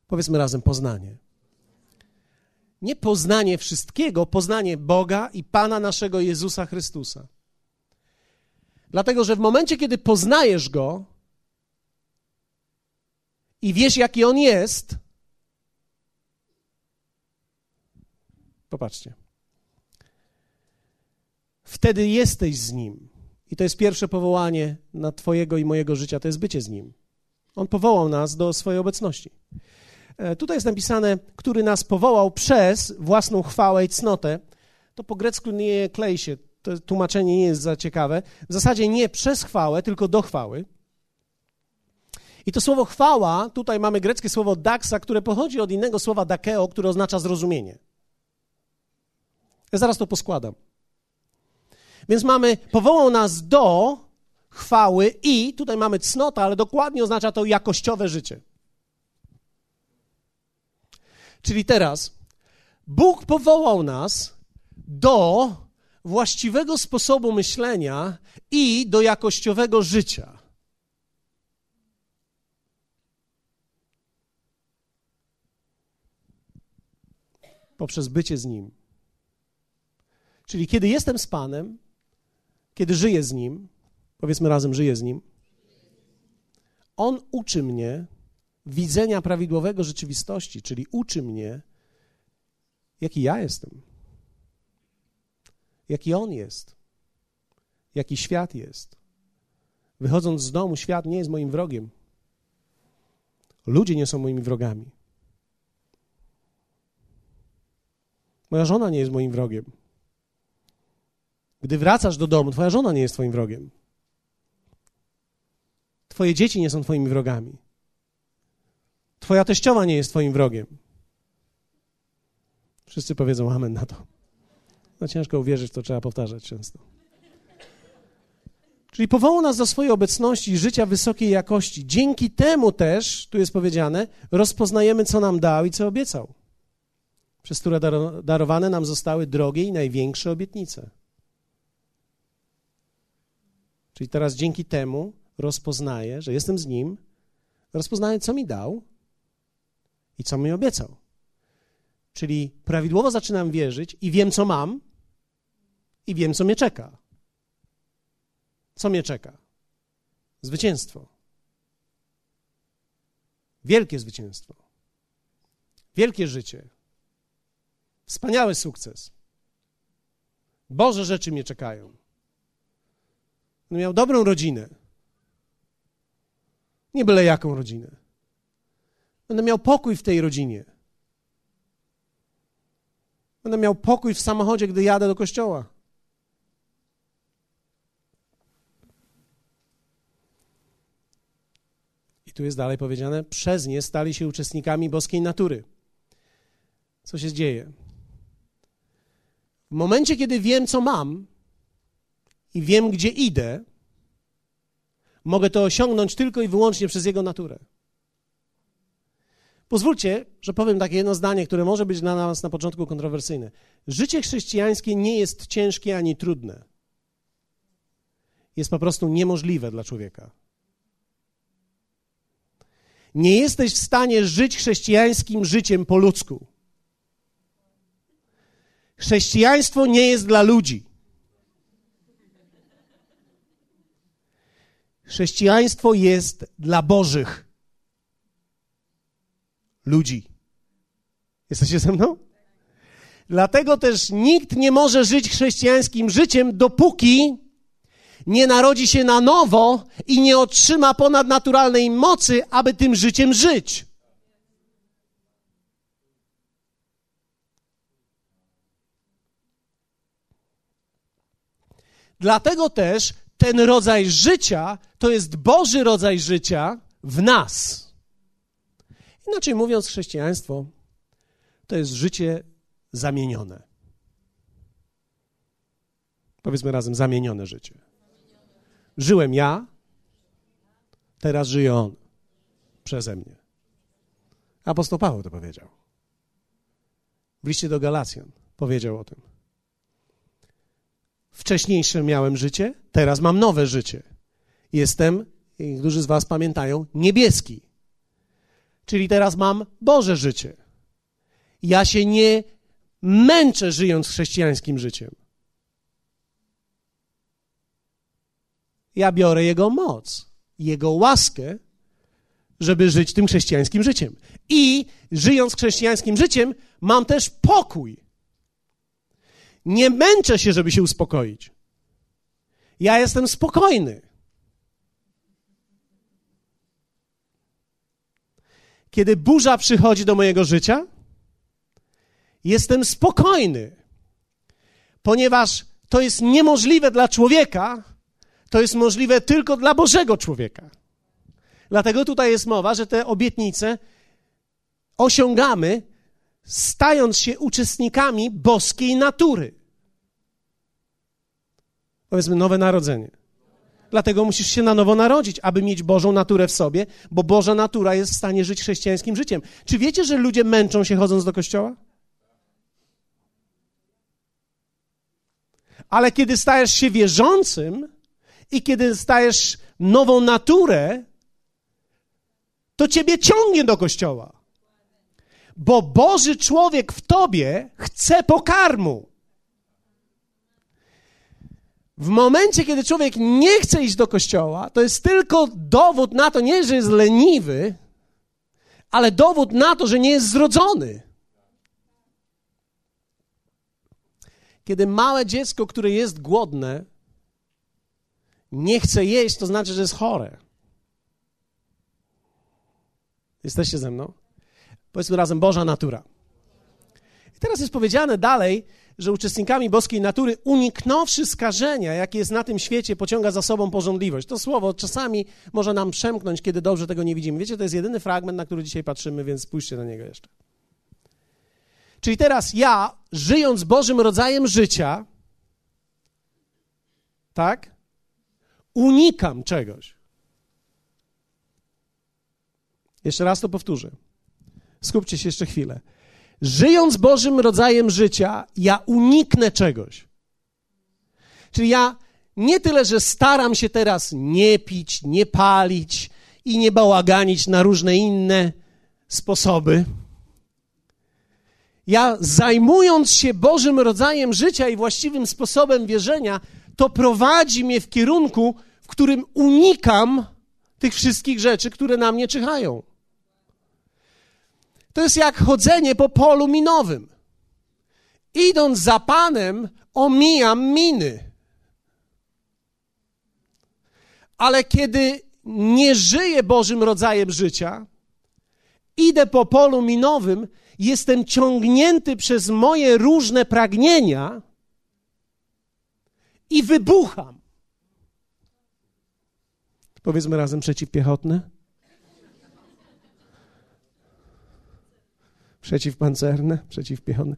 Powiedzmy razem poznanie nie poznanie wszystkiego, poznanie Boga i Pana naszego Jezusa Chrystusa. Dlatego, że w momencie, kiedy poznajesz Go i wiesz, jaki On jest, popatrzcie, wtedy jesteś z Nim. I to jest pierwsze powołanie na Twojego i mojego życia, to jest bycie z Nim. On powołał nas do swojej obecności. E, tutaj jest napisane, który nas powołał przez własną chwałę i cnotę. To po grecku nie klei się, to tłumaczenie nie jest za ciekawe. W zasadzie nie przez chwałę, tylko do chwały. I to słowo chwała, tutaj mamy greckie słowo daxa, które pochodzi od innego słowa dakeo, które oznacza zrozumienie. Ja zaraz to poskładam. Więc mamy, powołał nas do chwały i, tutaj mamy cnota, ale dokładnie oznacza to jakościowe życie. Czyli teraz Bóg powołał nas do właściwego sposobu myślenia i do jakościowego życia. Poprzez bycie z Nim. Czyli kiedy jestem z Panem, kiedy żyję z Nim, powiedzmy razem, żyję z Nim, On uczy mnie widzenia prawidłowego rzeczywistości, czyli uczy mnie, jaki ja jestem, jaki on jest, jaki świat jest. Wychodząc z domu, świat nie jest moim wrogiem. Ludzie nie są moimi wrogami. Moja żona nie jest moim wrogiem. Gdy wracasz do domu, twoja żona nie jest twoim wrogiem. Twoje dzieci nie są twoimi wrogami. Twoja teściowa nie jest twoim wrogiem. Wszyscy powiedzą amen na to. No ciężko uwierzyć, to trzeba powtarzać często. Czyli powołał nas do swojej obecności życia wysokiej jakości. Dzięki temu też, tu jest powiedziane, rozpoznajemy, co nam dał i co obiecał. Przez które darowane nam zostały drogie i największe obietnice. Czyli teraz dzięki temu rozpoznaję, że jestem z Nim, rozpoznaję, co mi dał i co mi obiecał. Czyli prawidłowo zaczynam wierzyć i wiem, co mam, i wiem, co mnie czeka. Co mnie czeka? Zwycięstwo. Wielkie zwycięstwo. Wielkie życie. Wspaniały sukces. Boże rzeczy mnie czekają. Będę miał dobrą rodzinę. Nie byle jaką rodzinę. Będę miał pokój w tej rodzinie. Będę miał pokój w samochodzie, gdy jadę do kościoła. I tu jest dalej powiedziane, przez nie stali się uczestnikami boskiej natury. Co się dzieje? W momencie, kiedy wiem, co mam i wiem, gdzie idę, mogę to osiągnąć tylko i wyłącznie przez Jego naturę. Pozwólcie, że powiem takie jedno zdanie, które może być dla nas na początku kontrowersyjne. Życie chrześcijańskie nie jest ciężkie ani trudne. Jest po prostu niemożliwe dla człowieka. Nie jesteś w stanie żyć chrześcijańskim życiem po ludzku. Chrześcijaństwo nie jest dla ludzi. Chrześcijaństwo jest dla Bożych ludzi. Jesteście ze mną? Dlatego też nikt nie może żyć chrześcijańskim życiem, dopóki nie narodzi się na nowo i nie otrzyma ponadnaturalnej mocy, aby tym życiem żyć. Dlatego też ten rodzaj życia to jest Boży rodzaj życia w nas. Inaczej mówiąc, chrześcijaństwo to jest życie zamienione. Powiedzmy razem, zamienione życie. Żyłem ja, teraz żyje on przeze mnie. Apostoł Paweł to powiedział. W liście do Galacjan powiedział o tym. Wcześniejsze miałem życie, teraz mam nowe życie. Jestem, niektórzy z Was pamiętają, niebieski. Czyli teraz mam Boże życie. Ja się nie męczę żyjąc chrześcijańskim życiem. Ja biorę Jego moc, Jego łaskę, żeby żyć tym chrześcijańskim życiem. I żyjąc chrześcijańskim życiem, mam też pokój. Nie męczę się, żeby się uspokoić. Ja jestem spokojny. Kiedy burza przychodzi do mojego życia, jestem spokojny, ponieważ to jest niemożliwe dla człowieka, to jest możliwe tylko dla Bożego człowieka. Dlatego tutaj jest mowa, że te obietnice osiągamy, stając się uczestnikami boskiej natury. Powiedzmy, nowe narodzenie. Dlatego musisz się na nowo narodzić, aby mieć Bożą naturę w sobie, bo Boża natura jest w stanie żyć chrześcijańskim życiem. Czy wiecie, że ludzie męczą się chodząc do kościoła? Ale kiedy stajesz się wierzącym i kiedy stajesz nową naturę, to ciebie ciągnie do kościoła. Bo Boży człowiek w tobie chce pokarmu. W momencie, kiedy człowiek nie chce iść do kościoła, to jest tylko dowód na to, nie, że jest leniwy, ale dowód na to, że nie jest zrodzony. Kiedy małe dziecko, które jest głodne, nie chce jeść, to znaczy, że jest chore. Jesteście ze mną? Powiedzmy razem Boża natura. I teraz jest powiedziane dalej, że uczestnikami boskiej natury, uniknąwszy skażenia, jakie jest na tym świecie, pociąga za sobą porządliwość. To słowo czasami może nam przemknąć, kiedy dobrze tego nie widzimy. Wiecie, to jest jedyny fragment, na który dzisiaj patrzymy, więc spójrzcie na niego jeszcze. Czyli teraz ja, żyjąc Bożym rodzajem życia, tak, unikam czegoś. Jeszcze raz to powtórzę. Skupcie się jeszcze chwilę. Żyjąc Bożym rodzajem życia, ja uniknę czegoś. Czyli ja nie tyle, że staram się teraz nie pić, nie palić i nie bałaganić na różne inne sposoby. Ja zajmując się Bożym rodzajem życia i właściwym sposobem wierzenia, to prowadzi mnie w kierunku, w którym unikam tych wszystkich rzeczy, które na mnie czyhają. To jest jak chodzenie po polu minowym. Idąc za Panem, omijam miny. Ale kiedy nie żyję Bożym rodzajem życia, idę po polu minowym, jestem ciągnięty przez moje różne pragnienia i wybucham. Powiedzmy razem przeciwpiechotne. Przeciwpancerne, przeciwpiechotne.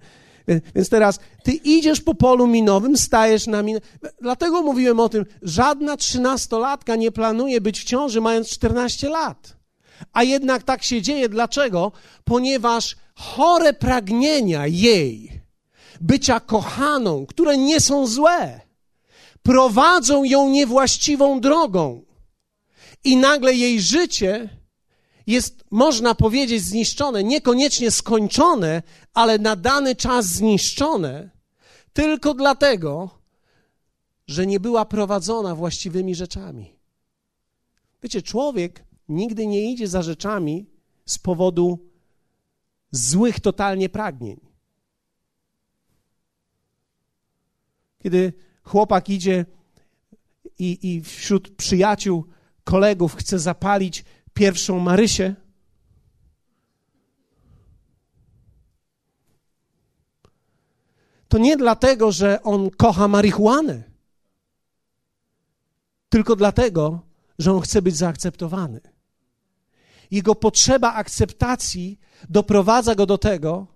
Więc teraz ty idziesz po polu minowym, stajesz na minę. Dlatego mówiłem o tym, żadna trzynastolatka nie planuje być w ciąży mając 14 lat. A jednak tak się dzieje. Dlaczego? Ponieważ chore pragnienia jej bycia kochaną, które nie są złe, prowadzą ją niewłaściwą drogą. I nagle jej życie jest, można powiedzieć, zniszczone, niekoniecznie skończone, ale na dany czas zniszczone, tylko dlatego, że nie była prowadzona właściwymi rzeczami. Wiecie, człowiek nigdy nie idzie za rzeczami z powodu złych totalnie pragnień. Kiedy chłopak idzie i, i wśród przyjaciół, kolegów chce zapalić pierwszą Marysię. To nie dlatego, że on kocha marihuanę, tylko dlatego, że on chce być zaakceptowany. Jego potrzeba akceptacji doprowadza go do tego,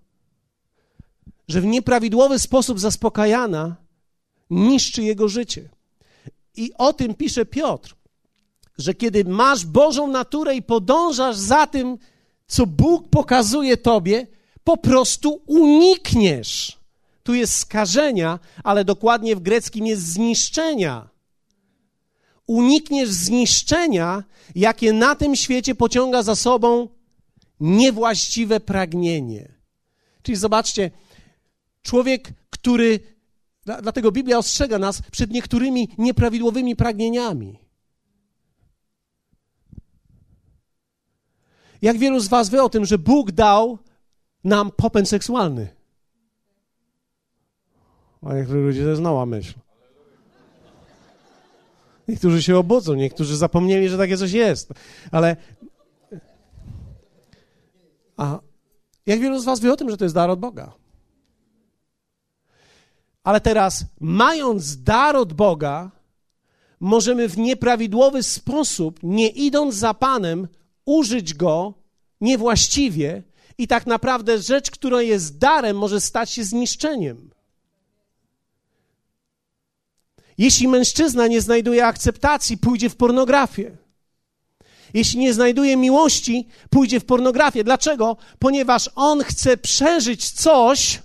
że w nieprawidłowy sposób zaspokajana niszczy jego życie. I o tym pisze Piotr że kiedy masz Bożą naturę i podążasz za tym, co Bóg pokazuje tobie, po prostu unikniesz. Tu jest skażenia, ale dokładnie w greckim jest zniszczenia. Unikniesz zniszczenia, jakie na tym świecie pociąga za sobą niewłaściwe pragnienie. Czyli zobaczcie, człowiek, który. Dlatego Biblia ostrzega nas przed niektórymi nieprawidłowymi pragnieniami. Jak wielu z Was wie o tym, że Bóg dał nam popęd seksualny? A niektórzy ludzie to jest myśl. Niektórzy się obudzą, niektórzy zapomnieli, że takie coś jest. Ale. A jak wielu z Was wie o tym, że to jest dar od Boga? Ale teraz, mając dar od Boga, możemy w nieprawidłowy sposób, nie idąc za Panem, użyć go niewłaściwie i tak naprawdę rzecz, która jest darem, może stać się zniszczeniem. Jeśli mężczyzna nie znajduje akceptacji, pójdzie w pornografię. Jeśli nie znajduje miłości, pójdzie w pornografię. Dlaczego? Ponieważ on chce przeżyć coś,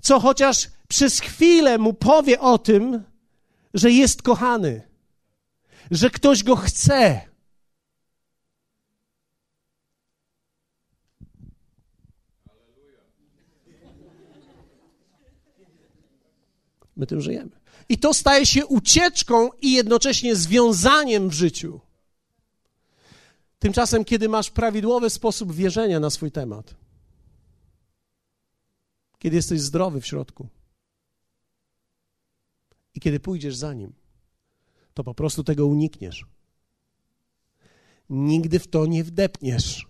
co chociaż przez chwilę mu powie o tym, że jest kochany, że ktoś go chce. My tym żyjemy. I to staje się ucieczką i jednocześnie związaniem w życiu. Tymczasem, kiedy masz prawidłowy sposób wierzenia na swój temat, kiedy jesteś zdrowy w środku i kiedy pójdziesz za nim, to po prostu tego unikniesz. Nigdy w to nie wdepniesz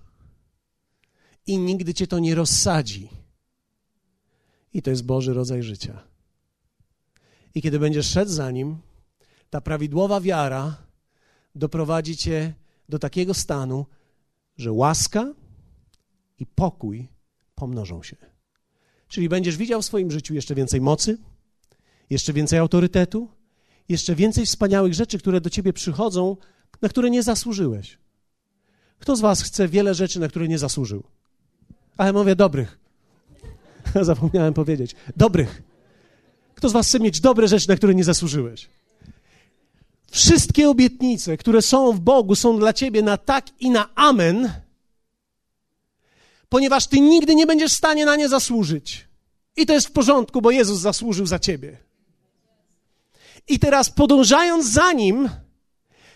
i nigdy cię to nie rozsadzi I to jest Boży rodzaj życia. I kiedy będziesz szedł za Nim, ta prawidłowa wiara doprowadzi Cię do takiego stanu, że łaska i pokój pomnożą się. Czyli będziesz widział w swoim życiu jeszcze więcej mocy, jeszcze więcej autorytetu, jeszcze więcej wspaniałych rzeczy, które do ciebie przychodzą, na które nie zasłużyłeś. Kto z was chce wiele rzeczy, na które nie zasłużył? Ale mówię dobrych. [laughs] Zapomniałem powiedzieć. Dobrych. Kto z was chce mieć dobre rzeczy, na które nie zasłużyłeś? Wszystkie obietnice, które są w Bogu, są dla ciebie na tak i na amen, ponieważ ty nigdy nie będziesz w stanie na nie zasłużyć. I to jest w porządku, bo Jezus zasłużył za ciebie. I teraz podążając za nim,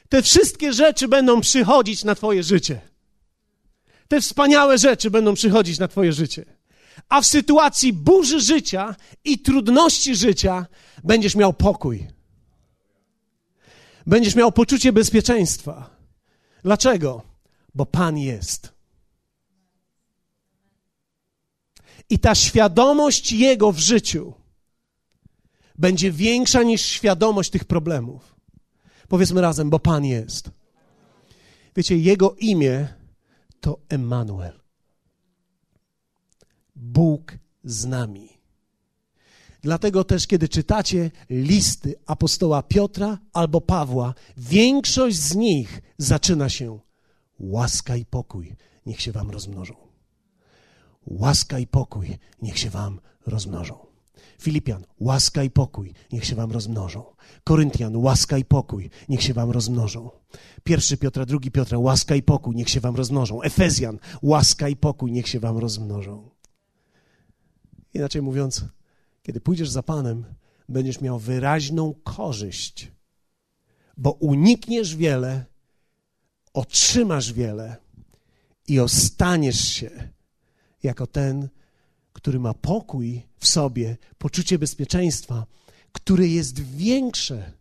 te wszystkie rzeczy będą przychodzić na Twoje życie. Te wspaniałe rzeczy będą przychodzić na Twoje życie. A w sytuacji burzy życia i trudności życia będziesz miał pokój. Będziesz miał poczucie bezpieczeństwa. Dlaczego? Bo Pan jest. I ta świadomość Jego w życiu będzie większa niż świadomość tych problemów. Powiedzmy razem, bo Pan jest. Wiecie, Jego imię to Emmanuel. Bóg z nami. Dlatego też, kiedy czytacie listy apostoła Piotra albo Pawła, większość z nich zaczyna się łaska i pokój, niech się wam rozmnożą. Łaska i pokój, niech się wam rozmnożą. Filipian, łaska i pokój, niech się wam rozmnożą. Koryntian, łaska i pokój, niech się wam rozmnożą. Pierwszy Piotra, drugi Piotra, łaska i pokój, niech się wam rozmnożą. Efezjan, łaska i pokój, niech się wam rozmnożą. Inaczej mówiąc, kiedy pójdziesz za Panem, będziesz miał wyraźną korzyść, bo unikniesz wiele, otrzymasz wiele i ostaniesz się jako ten, który ma pokój w sobie, poczucie bezpieczeństwa, które jest większe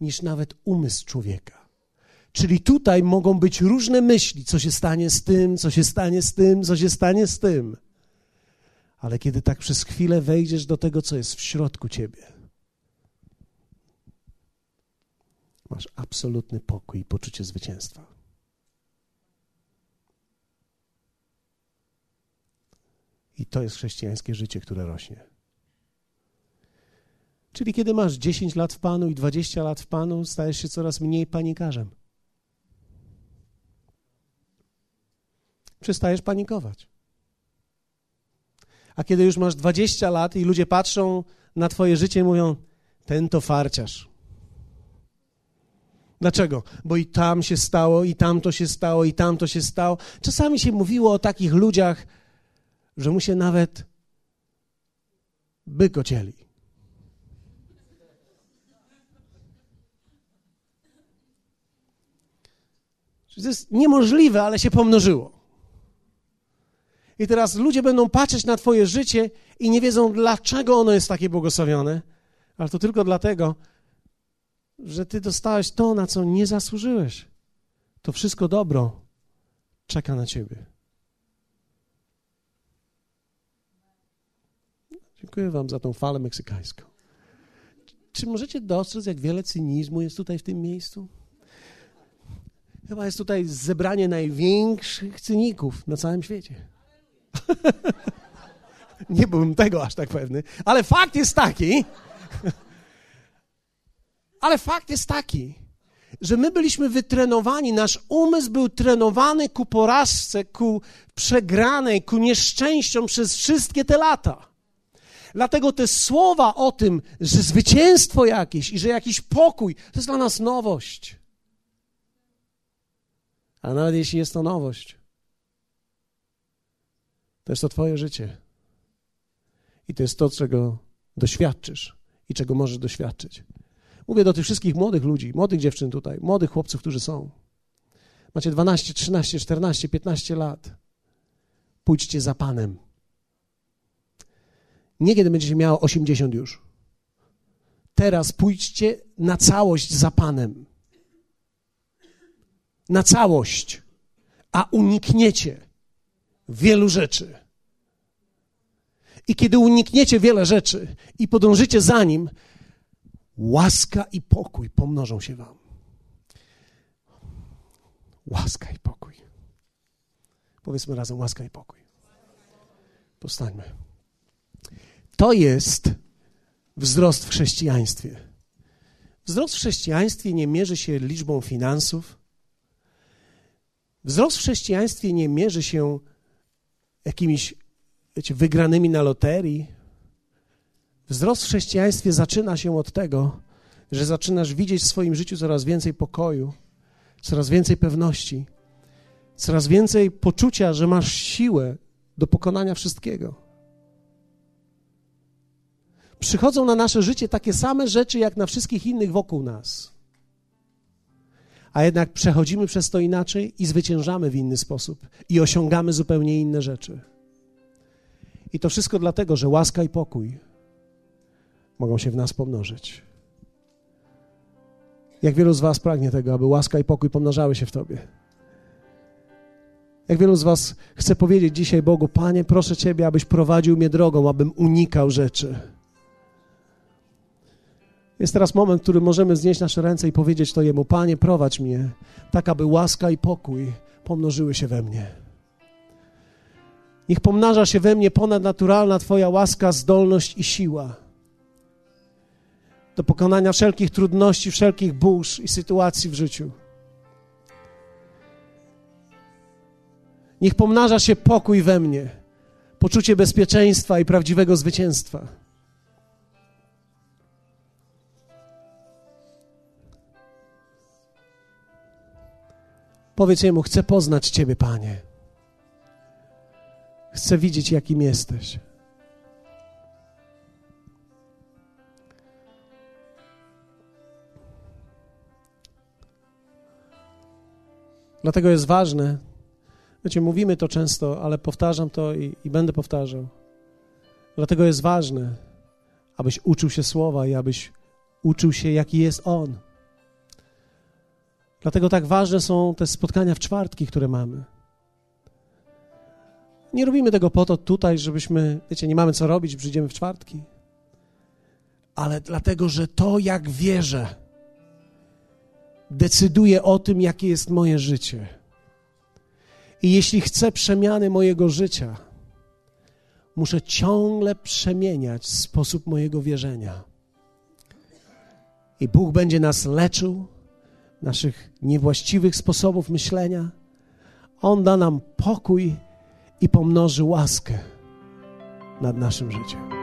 niż nawet umysł człowieka. Czyli tutaj mogą być różne myśli, co się stanie z tym, co się stanie z tym, co się stanie z tym. Ale kiedy tak przez chwilę wejdziesz do tego, co jest w środku ciebie, masz absolutny pokój i poczucie zwycięstwa. I to jest chrześcijańskie życie, które rośnie. Czyli kiedy masz 10 lat w Panu i 20 lat w Panu, stajesz się coraz mniej panikarzem. Przestajesz panikować. A kiedy już masz 20 lat i ludzie patrzą na Twoje życie i mówią: Ten to farciarz. Dlaczego? Bo i tam się stało, i tam to się stało, i tam to się stało. Czasami się mówiło o takich ludziach, że mu się nawet byk ocieli. To jest niemożliwe, ale się pomnożyło. I teraz ludzie będą patrzeć na Twoje życie i nie wiedzą, dlaczego ono jest takie błogosławione, ale to tylko dlatego, że Ty dostałeś to, na co nie zasłużyłeś. To wszystko dobro czeka na Ciebie. Dziękuję Wam za tą falę meksykańską. Czy możecie dostrzec, jak wiele cynizmu jest tutaj w tym miejscu? Chyba jest tutaj zebranie największych cyników na całym świecie. [laughs] Nie byłem tego aż tak pewny, ale fakt jest taki, [laughs] ale fakt jest taki, że my byliśmy wytrenowani, nasz umysł był trenowany ku porażce, ku przegranej, ku nieszczęściom przez wszystkie te lata. Dlatego te słowa o tym, że zwycięstwo jakieś i że jakiś pokój, to jest dla nas nowość. A nawet jeśli jest to nowość, to jest to Twoje życie. I to jest to, czego doświadczysz i czego możesz doświadczyć. Mówię do tych wszystkich młodych ludzi, młodych dziewczyn tutaj, młodych chłopców, którzy są. Macie 12, 13, 14, 15 lat. Pójdźcie za Panem. Nie kiedy będziecie miało 80 już. Teraz pójdźcie na całość za Panem. Na całość. A unikniecie wielu rzeczy. I kiedy unikniecie wiele rzeczy i podążycie za nim, łaska i pokój pomnożą się wam. Łaska i pokój. Powiedzmy razem łaska i pokój. Powstańmy. To jest wzrost w chrześcijaństwie. Wzrost w chrześcijaństwie nie mierzy się liczbą finansów. Wzrost w chrześcijaństwie nie mierzy się jakimiś wiecie, wygranymi na loterii. Wzrost w chrześcijaństwie zaczyna się od tego, że zaczynasz widzieć w swoim życiu coraz więcej pokoju, coraz więcej pewności, coraz więcej poczucia, że masz siłę do pokonania wszystkiego. Przychodzą na nasze życie takie same rzeczy, jak na wszystkich innych wokół nas. A jednak przechodzimy przez to inaczej i zwyciężamy w inny sposób i osiągamy zupełnie inne rzeczy. I to wszystko dlatego, że łaska i pokój mogą się w nas pomnożyć. Jak wielu z Was pragnie tego, aby łaska i pokój pomnażały się w Tobie? Jak wielu z Was chce powiedzieć dzisiaj Bogu, Panie, proszę Ciebie, abyś prowadził mnie drogą, abym unikał rzeczy. Jest teraz moment, w którym możemy znieść nasze ręce i powiedzieć to Jemu, Panie, prowadź mnie, tak aby łaska i pokój pomnożyły się we mnie. Niech pomnaża się we mnie ponadnaturalna Twoja łaska, zdolność i siła do pokonania wszelkich trudności, wszelkich burz i sytuacji w życiu. Niech pomnaża się pokój we mnie, poczucie bezpieczeństwa i prawdziwego zwycięstwa. Powiedz Jemu, chcę poznać Ciebie, Panie. Chcę widzieć, jakim jesteś. Dlatego jest ważne, wiecie, mówimy to często, ale powtarzam to i, i będę powtarzał. Dlatego jest ważne, abyś uczył się słowa i abyś uczył się, jaki jest On. Dlatego tak ważne są te spotkania w czwartki, które mamy. Nie robimy tego po to tutaj, żebyśmy, wiecie, nie mamy co robić, przyjdziemy w czwartki. Ale dlatego, że to, jak wierzę, decyduje o tym, jakie jest moje życie. I jeśli chcę przemiany mojego życia, muszę ciągle przemieniać sposób mojego wierzenia. I Bóg będzie nas leczył, naszych niewłaściwych sposobów myślenia. On da nam pokój i pomnoży łaskę nad naszym życiem.